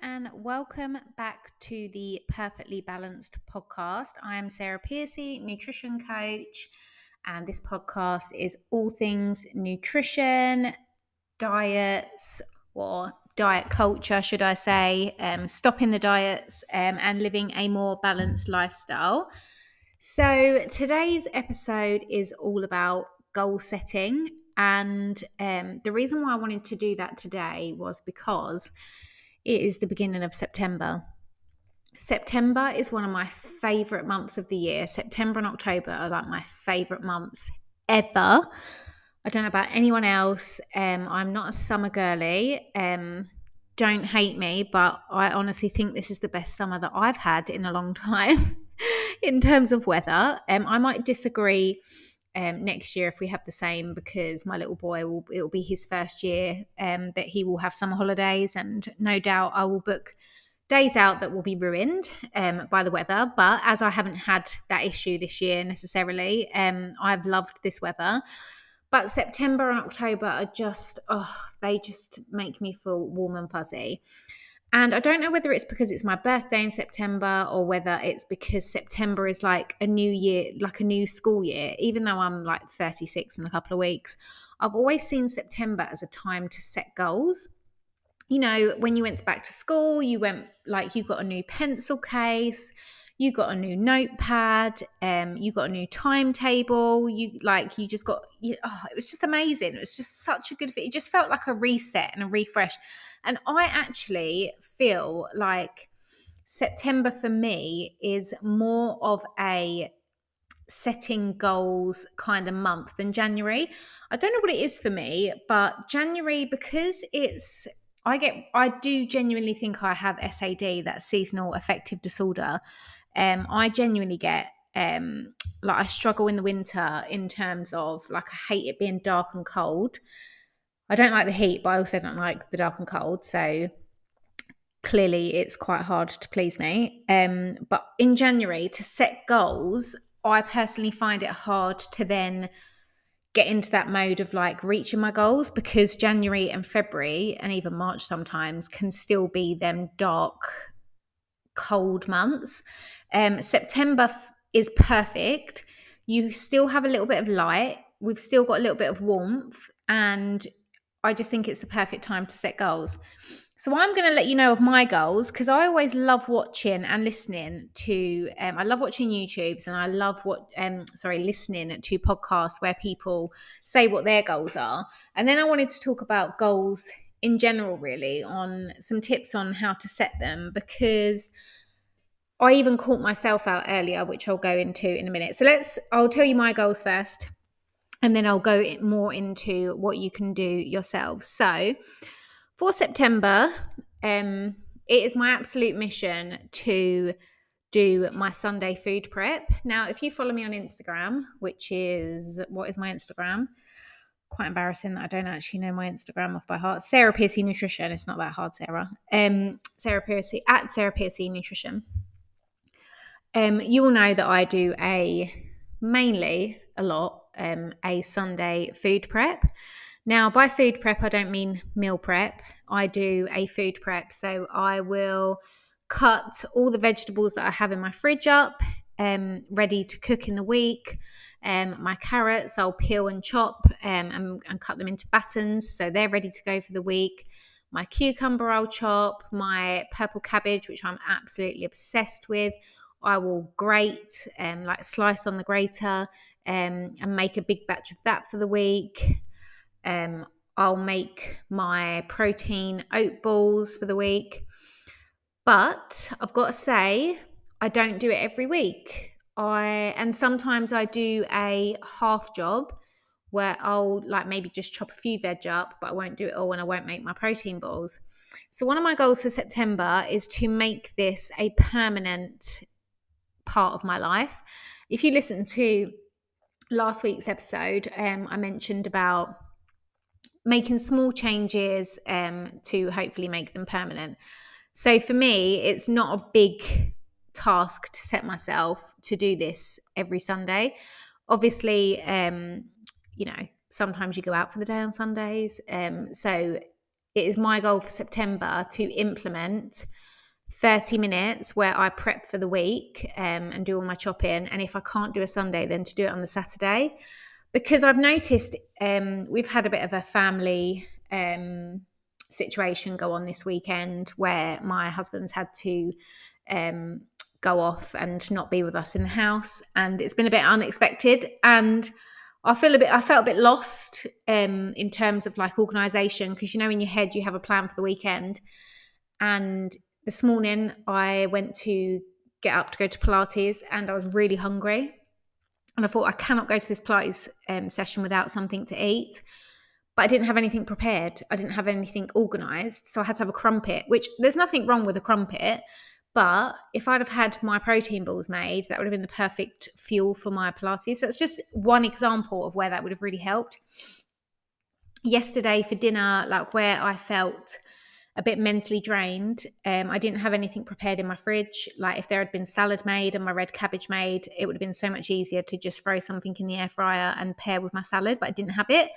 and welcome back to the Perfectly Balanced podcast. I am Sarah Piercy, nutrition coach, and this podcast is all things nutrition, diets, or diet culture, should I say, um, stopping the diets um, and living a more balanced lifestyle. So, today's episode is all about goal setting. And um, the reason why I wanted to do that today was because it is the beginning of September. September is one of my favorite months of the year. September and October are like my favorite months ever. I don't know about anyone else. Um, I'm not a summer girly. Um, don't hate me, but I honestly think this is the best summer that I've had in a long time in terms of weather. Um, I might disagree um, next year if we have the same because my little boy will it will be his first year um, that he will have summer holidays and no doubt I will book days out that will be ruined um, by the weather. But as I haven't had that issue this year necessarily um, I've loved this weather. But September and October are just oh they just make me feel warm and fuzzy and I don't know whether it's because it's my birthday in September or whether it's because September is like a new year, like a new school year, even though I'm like 36 in a couple of weeks. I've always seen September as a time to set goals. You know, when you went back to school, you went like you got a new pencil case, you got a new notepad, um, you got a new timetable, you like you just got you, oh, it was just amazing. It was just such a good fit. It just felt like a reset and a refresh. And I actually feel like September for me is more of a setting goals kind of month than January. I don't know what it is for me, but January, because it's, I get, I do genuinely think I have SAD, that seasonal affective disorder. Um, I genuinely get, um, like, I struggle in the winter in terms of, like, I hate it being dark and cold. I don't like the heat, but I also don't like the dark and cold. So clearly it's quite hard to please me. Um, but in January, to set goals, I personally find it hard to then get into that mode of like reaching my goals because January and February and even March sometimes can still be them dark, cold months. Um, September f- is perfect. You still have a little bit of light. We've still got a little bit of warmth, and I just think it's the perfect time to set goals. So I'm going to let you know of my goals because I always love watching and listening to. Um, I love watching YouTubes and I love what. Um, sorry, listening to podcasts where people say what their goals are. And then I wanted to talk about goals in general, really, on some tips on how to set them because I even caught myself out earlier, which I'll go into in a minute. So let's. I'll tell you my goals first and then I'll go more into what you can do yourself. So, for September, um, it is my absolute mission to do my Sunday food prep. Now, if you follow me on Instagram, which is what is my Instagram? Quite embarrassing that I don't actually know my Instagram off by heart. Sarah Piercy Nutrition. It's not that hard, Sarah. Um, Sarah Piercy at Sarah Piercy Nutrition. Um, you will know that I do a mainly a lot um, a Sunday food prep. Now, by food prep, I don't mean meal prep. I do a food prep. So I will cut all the vegetables that I have in my fridge up, um, ready to cook in the week. Um, my carrots, I'll peel and chop um, and, and cut them into battens. So they're ready to go for the week. My cucumber, I'll chop. My purple cabbage, which I'm absolutely obsessed with, I will grate, um, like slice on the grater, um, and make a big batch of that for the week. Um, I'll make my protein oat balls for the week. But I've got to say, I don't do it every week. I and sometimes I do a half job where I'll like maybe just chop a few veg up, but I won't do it all and I won't make my protein balls. So one of my goals for September is to make this a permanent part of my life. If you listen to last week's episode, um, I mentioned about making small changes um, to hopefully make them permanent. So for me, it's not a big task to set myself to do this every Sunday. Obviously, um, you know, sometimes you go out for the day on Sundays. Um, so it is my goal for September to implement 30 minutes where I prep for the week um, and do all my chopping. And if I can't do a Sunday, then to do it on the Saturday. Because I've noticed um, we've had a bit of a family um, situation go on this weekend where my husband's had to um, go off and not be with us in the house. And it's been a bit unexpected. And I feel a bit, I felt a bit lost um, in terms of like organization because you know, in your head, you have a plan for the weekend. And this morning, I went to get up to go to Pilates and I was really hungry. And I thought, I cannot go to this Pilates um, session without something to eat. But I didn't have anything prepared. I didn't have anything organized. So I had to have a crumpet, which there's nothing wrong with a crumpet. But if I'd have had my protein balls made, that would have been the perfect fuel for my Pilates. So it's just one example of where that would have really helped. Yesterday for dinner, like where I felt a bit mentally drained. Um, I didn't have anything prepared in my fridge. Like if there had been salad made and my red cabbage made, it would have been so much easier to just throw something in the air fryer and pair with my salad, but I didn't have it.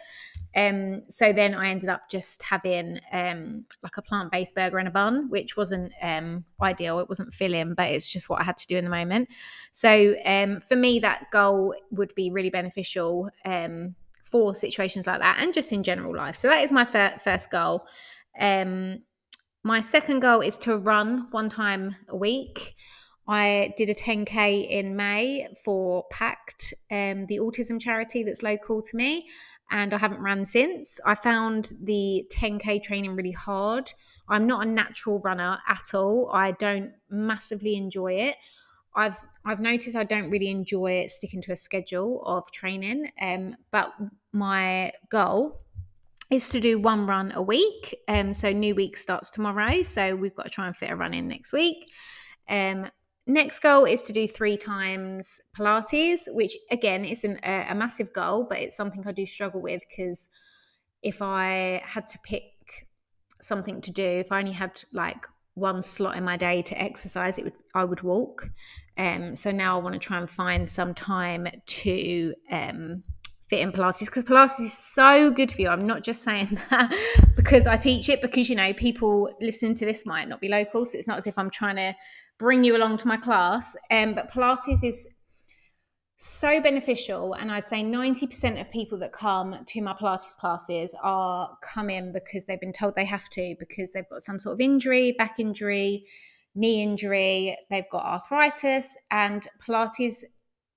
Um, so then I ended up just having um, like a plant based burger and a bun, which wasn't um, ideal. It wasn't filling, but it's just what I had to do in the moment. So um, for me, that goal would be really beneficial um, for situations like that and just in general life. So that is my first goal. Um, my second goal is to run one time a week. I did a 10k in May for PACT, um, the autism charity that's local to me, and I haven't ran since. I found the 10k training really hard. I'm not a natural runner at all. I don't massively enjoy it. I've I've noticed I don't really enjoy sticking to a schedule of training. Um, but my goal is to do one run a week. Um, so new week starts tomorrow. So we've got to try and fit a run in next week. Um, next goal is to do three times Pilates, which again isn't a, a massive goal, but it's something I do struggle with because if I had to pick something to do, if I only had like one slot in my day to exercise, it would I would walk. Um, so now I want to try and find some time to um, fit in Pilates because Pilates is so good for you. I'm not just saying that because I teach it, because you know, people listening to this might not be local. So it's not as if I'm trying to bring you along to my class. Um, but Pilates is so beneficial. And I'd say 90% of people that come to my Pilates classes are coming because they've been told they have to, because they've got some sort of injury, back injury, knee injury, they've got arthritis, and Pilates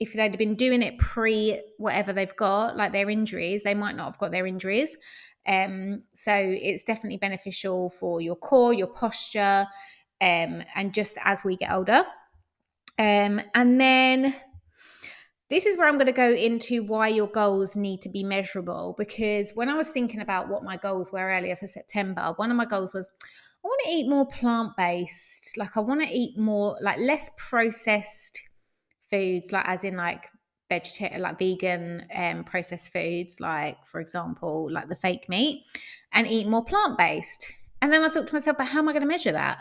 if they'd been doing it pre whatever they've got, like their injuries, they might not have got their injuries. Um, so it's definitely beneficial for your core, your posture, um, and just as we get older. Um, and then this is where I'm going to go into why your goals need to be measurable. Because when I was thinking about what my goals were earlier for September, one of my goals was I want to eat more plant based. Like, I want to eat more, like, less processed foods, like as in like vegetarian, like vegan um, processed foods, like for example, like the fake meat, and eat more plant based. And then I thought to myself, but how am I going to measure that?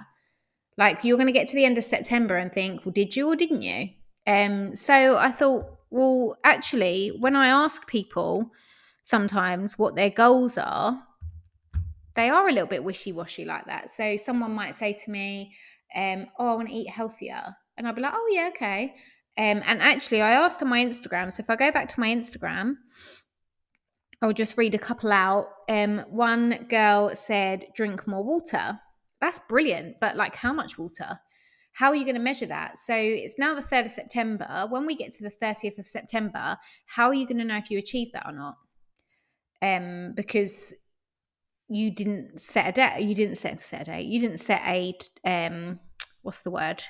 Like you're going to get to the end of September and think, well, did you or didn't you? Um, so I thought, well, actually, when I ask people sometimes what their goals are, they are a little bit wishy washy like that. So someone might say to me, um, oh, I want to eat healthier. And I'd be like, oh, yeah, okay. Um, and actually, I asked on my Instagram. So if I go back to my Instagram, I'll just read a couple out. Um, one girl said, drink more water. That's brilliant. But like, how much water? How are you going to measure that? So it's now the 3rd of September. When we get to the 30th of September, how are you going to know if you achieved that or not? Um, because you didn't set a date. You didn't set, a date. You didn't set a, um, what's the word?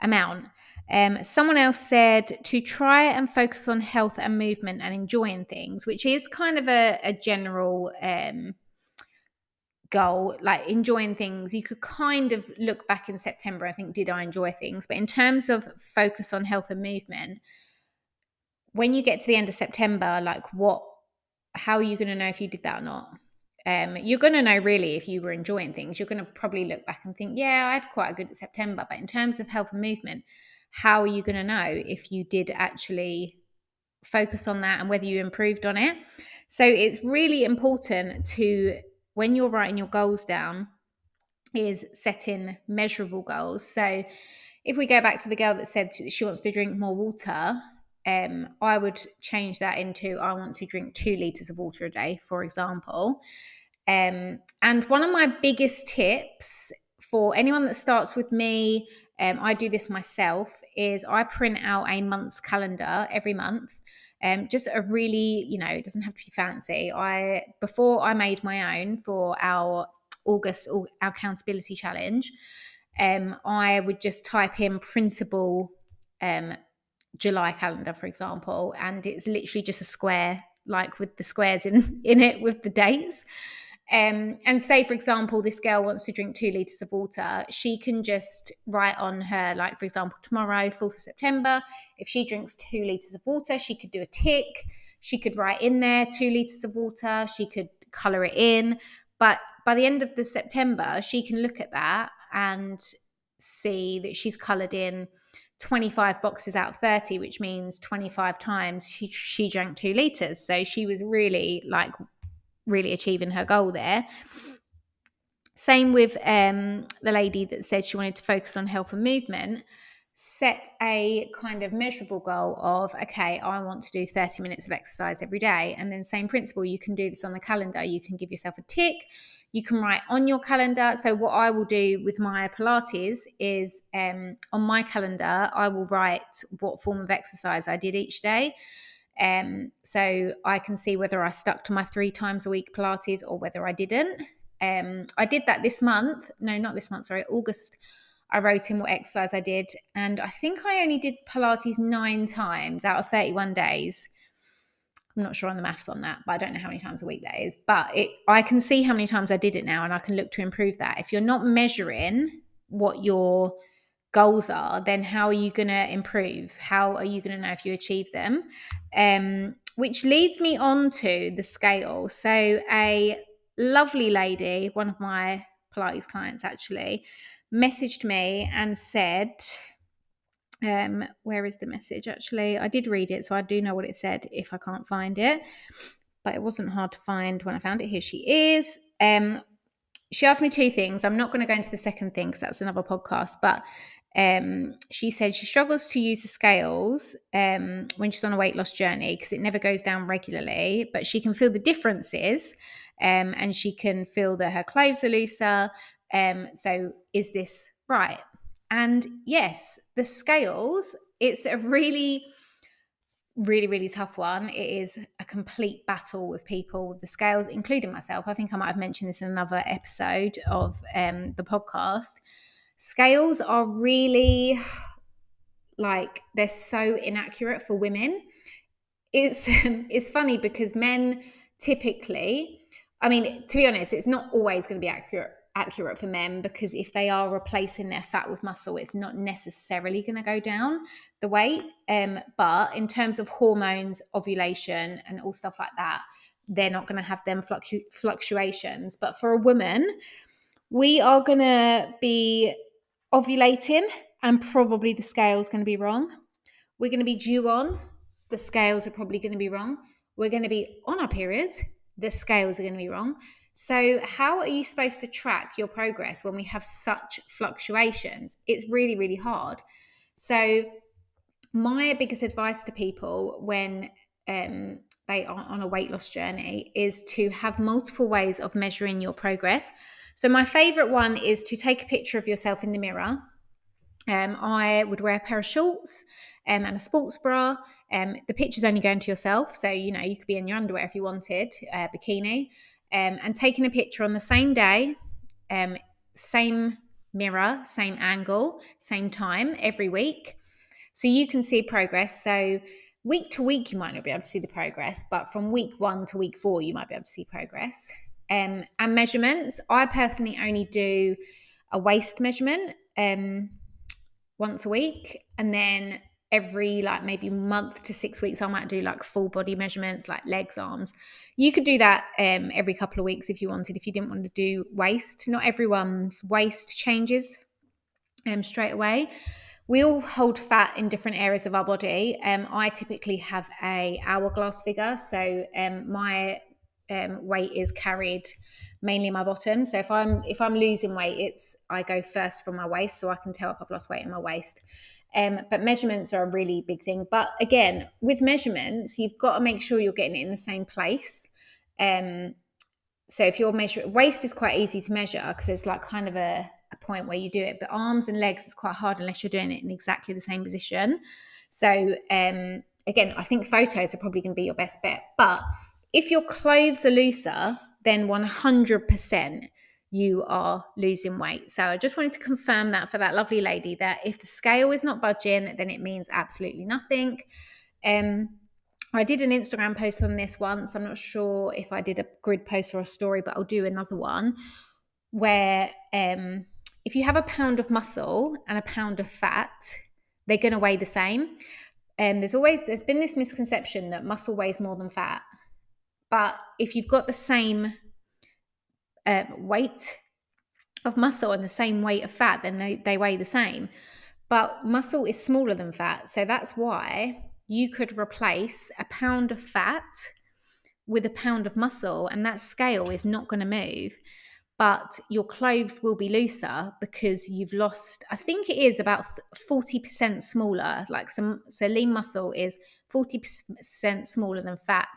Amount. Um, someone else said to try and focus on health and movement and enjoying things, which is kind of a, a general um, goal, like enjoying things. You could kind of look back in September, I think, did I enjoy things? But in terms of focus on health and movement, when you get to the end of September, like what, how are you going to know if you did that or not? Um, you're going to know really if you were enjoying things. You're going to probably look back and think, yeah, I had quite a good September. But in terms of health and movement, how are you going to know if you did actually focus on that and whether you improved on it? So it's really important to when you're writing your goals down is setting measurable goals. So if we go back to the girl that said she wants to drink more water, um, I would change that into I want to drink two liters of water a day, for example. Um, and one of my biggest tips for anyone that starts with me, um, I do this myself, is I print out a month's calendar every month. Um, just a really, you know, it doesn't have to be fancy. I before I made my own for our August our accountability challenge, um, I would just type in printable um, July calendar, for example, and it's literally just a square, like with the squares in in it with the dates. Um, and say, for example, this girl wants to drink two liters of water, she can just write on her, like, for example, tomorrow, 4th of September, if she drinks two liters of water, she could do a tick. She could write in there two liters of water. She could color it in. But by the end of the September, she can look at that and see that she's colored in 25 boxes out of 30 which means 25 times she she drank 2 liters so she was really like really achieving her goal there. Same with um, the lady that said she wanted to focus on health and movement. Set a kind of measurable goal of, okay, I want to do 30 minutes of exercise every day. And then, same principle, you can do this on the calendar. You can give yourself a tick. You can write on your calendar. So, what I will do with my Pilates is um, on my calendar, I will write what form of exercise I did each day. Um, so I can see whether I stuck to my three times a week Pilates or whether I didn't. Um, I did that this month. No, not this month, sorry, August. I wrote in what exercise I did, and I think I only did Pilates nine times out of 31 days. I'm not sure on the maths on that, but I don't know how many times a week that is. But it, I can see how many times I did it now, and I can look to improve that. If you're not measuring what your goals are, then how are you going to improve? How are you going to know if you achieve them? Um, which leads me on to the scale. So, a lovely lady, one of my Pilates clients actually, messaged me and said, um, where is the message actually? I did read it, so I do know what it said if I can't find it, but it wasn't hard to find when I found it. Here she is. Um, she asked me two things. I'm not going to go into the second thing because that's another podcast, but um, she said she struggles to use the scales um, when she's on a weight loss journey because it never goes down regularly, but she can feel the differences um, and she can feel that her clothes are looser. Um, so, is this right? And yes, the scales, it's a really, really, really tough one. It is a complete battle with people with the scales, including myself. I think I might have mentioned this in another episode of um, the podcast Scales are really like they're so inaccurate for women. It's it's funny because men typically, I mean, to be honest, it's not always going to be accurate accurate for men because if they are replacing their fat with muscle, it's not necessarily going to go down the weight. Um, but in terms of hormones, ovulation, and all stuff like that, they're not going to have them fluctu- fluctuations. But for a woman, we are going to be ovulating and probably the scale's going to be wrong. We're going to be due on, the scales are probably going to be wrong. We're going to be on our periods, the scales are going to be wrong. So, how are you supposed to track your progress when we have such fluctuations? It's really, really hard. So, my biggest advice to people when um, they are on a weight loss journey is to have multiple ways of measuring your progress. So my favorite one is to take a picture of yourself in the mirror. Um, I would wear a pair of shorts um, and a sports bra. Um, the picture's only going to yourself, so you know you could be in your underwear if you wanted, uh, bikini, um, and taking a picture on the same day, um, same mirror, same angle, same time every week, so you can see progress. So week to week, you might not be able to see the progress, but from week one to week four, you might be able to see progress um, and measurements. I personally only do a waist measurement um, once a week, and then every like maybe month to six weeks, I might do like full body measurements, like legs, arms. You could do that um, every couple of weeks if you wanted. If you didn't want to do waist, not everyone's waist changes um, straight away. We all hold fat in different areas of our body. Um, I typically have a hourglass figure, so um, my um, weight is carried mainly my bottom. So if I'm if I'm losing weight, it's I go first from my waist, so I can tell if I've lost weight in my waist. Um, but measurements are a really big thing. But again, with measurements, you've got to make sure you're getting it in the same place. Um, so if you're measuring waist is quite easy to measure because it's like kind of a, a point where you do it, but arms and legs is quite hard unless you're doing it in exactly the same position. So um, again, I think photos are probably going to be your best bet. But if your clothes are looser, then 100% you are losing weight. So I just wanted to confirm that for that lovely lady that if the scale is not budging, then it means absolutely nothing. Um, I did an Instagram post on this once. I'm not sure if I did a grid post or a story, but I'll do another one where um, if you have a pound of muscle and a pound of fat, they're going to weigh the same. And there's always there's been this misconception that muscle weighs more than fat, but if you've got the same uh, weight of muscle and the same weight of fat, then they, they weigh the same. But muscle is smaller than fat, so that's why you could replace a pound of fat with a pound of muscle, and that scale is not going to move. But your clothes will be looser because you've lost, I think it is about 40% smaller. Like some, so lean muscle is 40% smaller than fat.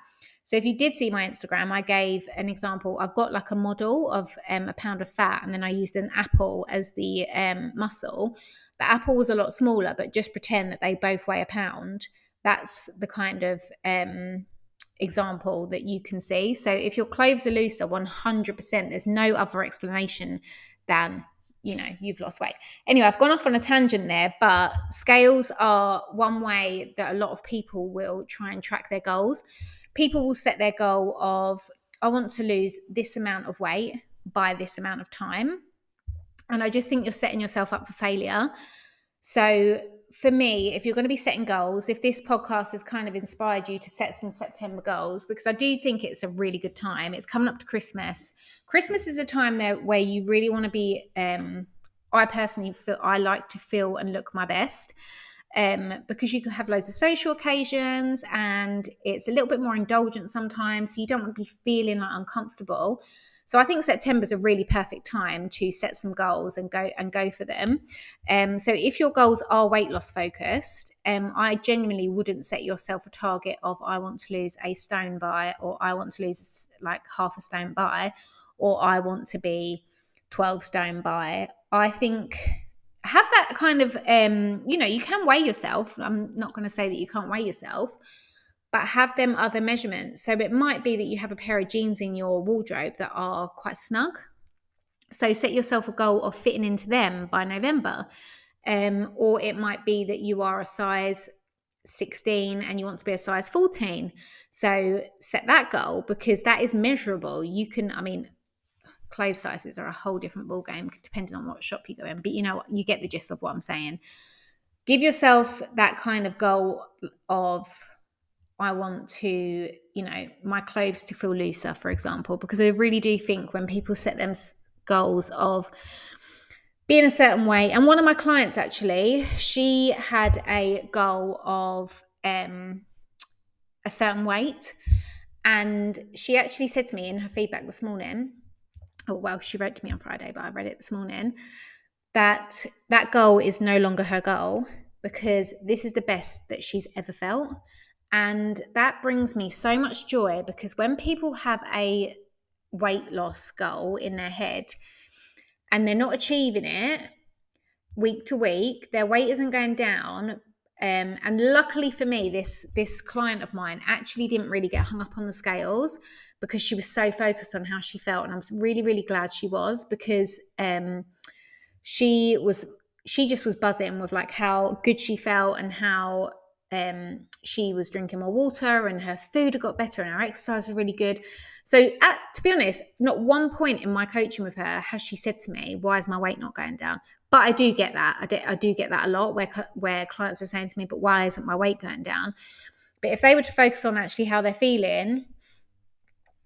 So if you did see my Instagram, I gave an example. I've got like a model of um, a pound of fat, and then I used an apple as the um, muscle. The apple was a lot smaller, but just pretend that they both weigh a pound that's the kind of um, example that you can see. So if your clothes are looser, 100%, there's no other explanation than you know you've lost weight anyway i've gone off on a tangent there but scales are one way that a lot of people will try and track their goals people will set their goal of i want to lose this amount of weight by this amount of time and i just think you're setting yourself up for failure so for me, if you're going to be setting goals, if this podcast has kind of inspired you to set some September goals, because I do think it's a really good time. It's coming up to Christmas. Christmas is a time there where you really want to be. Um, I personally feel I like to feel and look my best. Um, because you can have loads of social occasions and it's a little bit more indulgent sometimes. So you don't want to be feeling like uncomfortable. So I think September is a really perfect time to set some goals and go and go for them. Um, so if your goals are weight loss focused, um, I genuinely wouldn't set yourself a target of I want to lose a stone by, or I want to lose like half a stone by, or I want to be 12 stone by. I think have that kind of um you know you can weigh yourself i'm not going to say that you can't weigh yourself but have them other measurements. So it might be that you have a pair of jeans in your wardrobe that are quite snug. So set yourself a goal of fitting into them by November. Um, or it might be that you are a size 16 and you want to be a size 14. So set that goal because that is measurable. You can, I mean, clothes sizes are a whole different ball game depending on what shop you go in. But you know, you get the gist of what I'm saying. Give yourself that kind of goal of I want to, you know, my clothes to feel looser, for example, because I really do think when people set them goals of being a certain way, and one of my clients actually, she had a goal of um, a certain weight, and she actually said to me in her feedback this morning, oh well, she wrote to me on Friday, but I read it this morning, that that goal is no longer her goal because this is the best that she's ever felt and that brings me so much joy because when people have a weight loss goal in their head and they're not achieving it week to week, their weight isn't going down. Um, and luckily for me, this this client of mine actually didn't really get hung up on the scales because she was so focused on how she felt, and I'm really really glad she was because um, she was she just was buzzing with like how good she felt and how um, she was drinking more water and her food got better and her exercise was really good. So, at, to be honest, not one point in my coaching with her has she said to me, "Why is my weight not going down?" But I do get that. I do, I do get that a lot where where clients are saying to me, "But why isn't my weight going down?" But if they were to focus on actually how they're feeling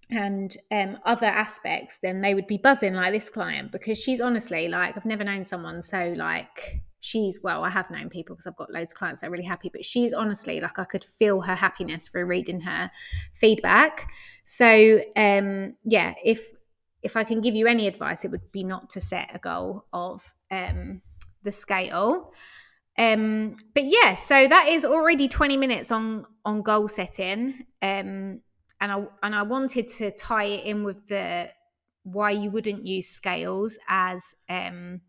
and um, other aspects, then they would be buzzing like this client because she's honestly like I've never known someone so like she's well i have known people because i've got loads of clients that are really happy but she's honestly like i could feel her happiness through reading her feedback so um yeah if if I can give you any advice, it would be not to set a goal of um, the scale. Um, but yeah, so that is already 20 minutes on on goal setting. Um, and I and I wanted to tie it in with the why you wouldn't use scales as um,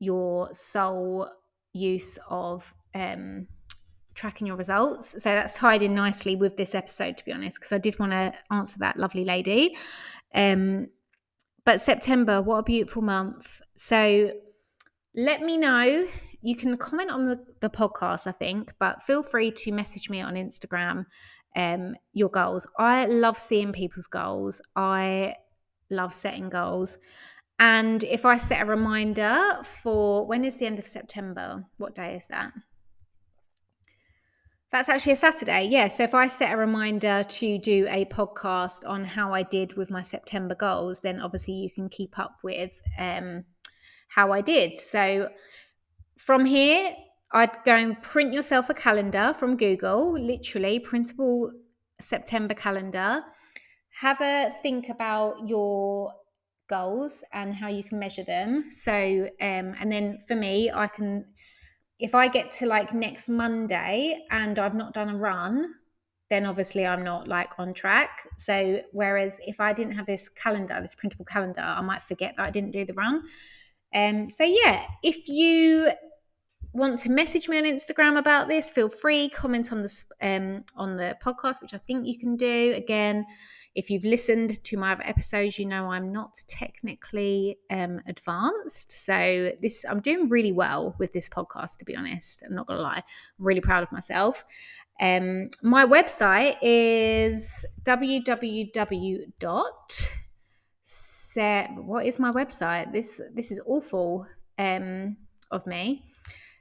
your sole use of um, tracking your results. So that's tied in nicely with this episode, to be honest, because I did want to answer that lovely lady. Um, but September, what a beautiful month. So let me know. You can comment on the, the podcast, I think, but feel free to message me on Instagram um, your goals. I love seeing people's goals. I love setting goals. And if I set a reminder for when is the end of September? What day is that? That's actually a Saturday. Yeah. So if I set a reminder to do a podcast on how I did with my September goals, then obviously you can keep up with um, how I did. So from here, I'd go and print yourself a calendar from Google, literally printable September calendar. Have a think about your goals and how you can measure them. So, um, and then for me, I can, if I get to like next Monday and I've not done a run, then obviously I'm not like on track. So, whereas if I didn't have this calendar, this printable calendar, I might forget that I didn't do the run. Um, so yeah, if you want to message me on Instagram about this, feel free. Comment on the um, on the podcast, which I think you can do. Again, if you've listened to my other episodes, you know I'm not technically um, advanced. So this I'm doing really well with this podcast, to be honest. I'm not gonna lie. I'm really proud of myself. Um, my website is www. What is my website? This this is awful um, of me.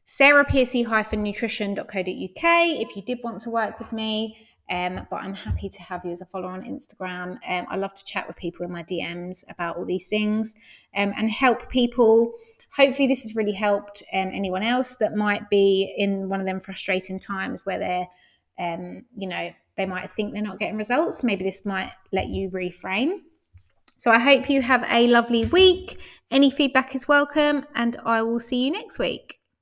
sarahpiercy-nutrition.co.uk. If you did want to work with me, um, but I'm happy to have you as a follower on Instagram. Um, I love to chat with people in my DMs about all these things um, and help people. Hopefully, this has really helped um, anyone else that might be in one of them frustrating times where they're, um, you know, they might think they're not getting results. Maybe this might let you reframe. So I hope you have a lovely week. Any feedback is welcome, and I will see you next week.